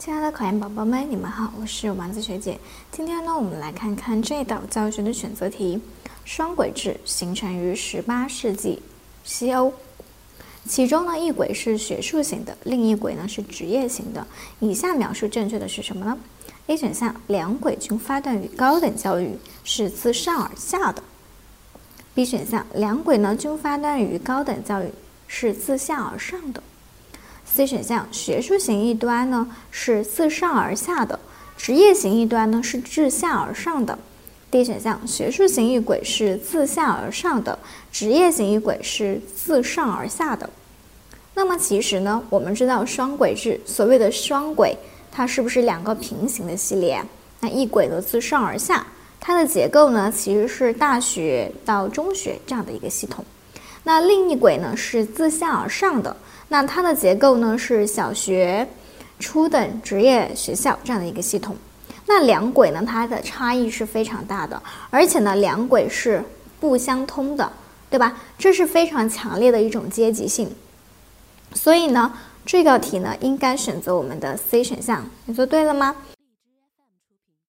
亲爱的考研宝宝们，你们好，我是丸子学姐。今天呢，我们来看看这道教学的选择题。双轨制形成于十八世纪西欧，其中呢一轨是学术型的，另一轨呢是职业型的。以下描述正确的是什么呢？A 选项两轨均发端于高等教育，是自上而下的。B 选项两轨呢均发端于高等教育，是自下而上的。C 选项学术型一端呢是自上而下的，职业型一端呢是自下而上的。D 选项学术型一轨是自下而上的，职业型一轨是自上而下的。那么其实呢，我们知道双轨制，所谓的双轨，它是不是两个平行的系列？那一轨的自上而下，它的结构呢其实是大学到中学这样的一个系统。那另一轨呢是自下而上的。那它的结构呢是小学、初等职业学校这样的一个系统。那两轨呢，它的差异是非常大的，而且呢，两轨是不相通的，对吧？这是非常强烈的一种阶级性。所以呢，这道题呢，应该选择我们的 C 选项。你做对了吗？